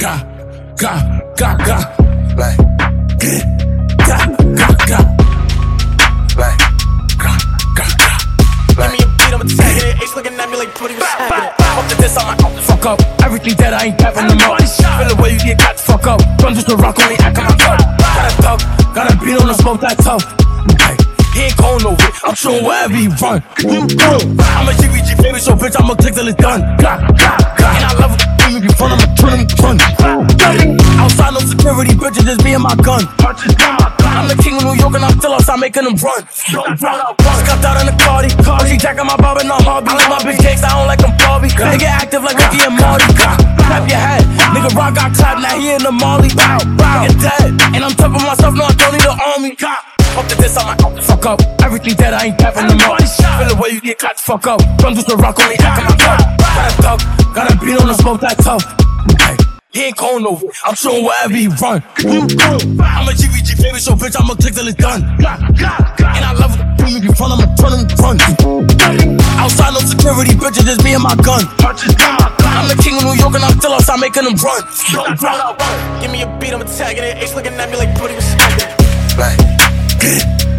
ga, ga, ga, ga. Like, Get, ga, ga, ga. like, Ga, ga, ga. Give me a beat, I'm attacking it. Ace looking at me like Brody was hacking it. Fuck the this, I'm out the fuck up. Everything that I ain't having them up. Feel the way you get got the fuck up. Run just to rock on me, act on my cup. Gotta talk, gotta beat on the smoke that tough. Hey, he ain't going over it. I'm showing wherever he run. I'm a GBG baby, so bitch, I'ma click till it's done. Got, got, got. And I love it. Give me front, I'ma turn him, turn just me and my gun. I'm the king of New York and I'm still outside making them run. Scuffed out in the Cardi. Cardi jacking my bob and the hobby. I like my big cakes, I don't like them Barbie. Nigga active like Ricky and Marty. Clap your head. Nigga rock got clapped, now he in the Molly. Bow, bow. Nigga dead. And I'm tough on myself, no, I don't need an army. Fuck the this, I'm out the fuck up. Everything that I ain't having them up. Feel the way you get clapped, fuck up. Run just to rock on me, act on my cup. Gotta talk, gotta beat on the smoke that tough. He ain't going over. I'm showing wherever he run. I'm a GVG baby, so bitch, I'ma click till it's done. And I love it. Me in front, I'ma turn him front. Outside, no security, bitches, just me and my gun. I'm the king of New York and I'm still outside making them run. Give me a beat, I'm attacking it. Ace looking at me like Brody was like, Get,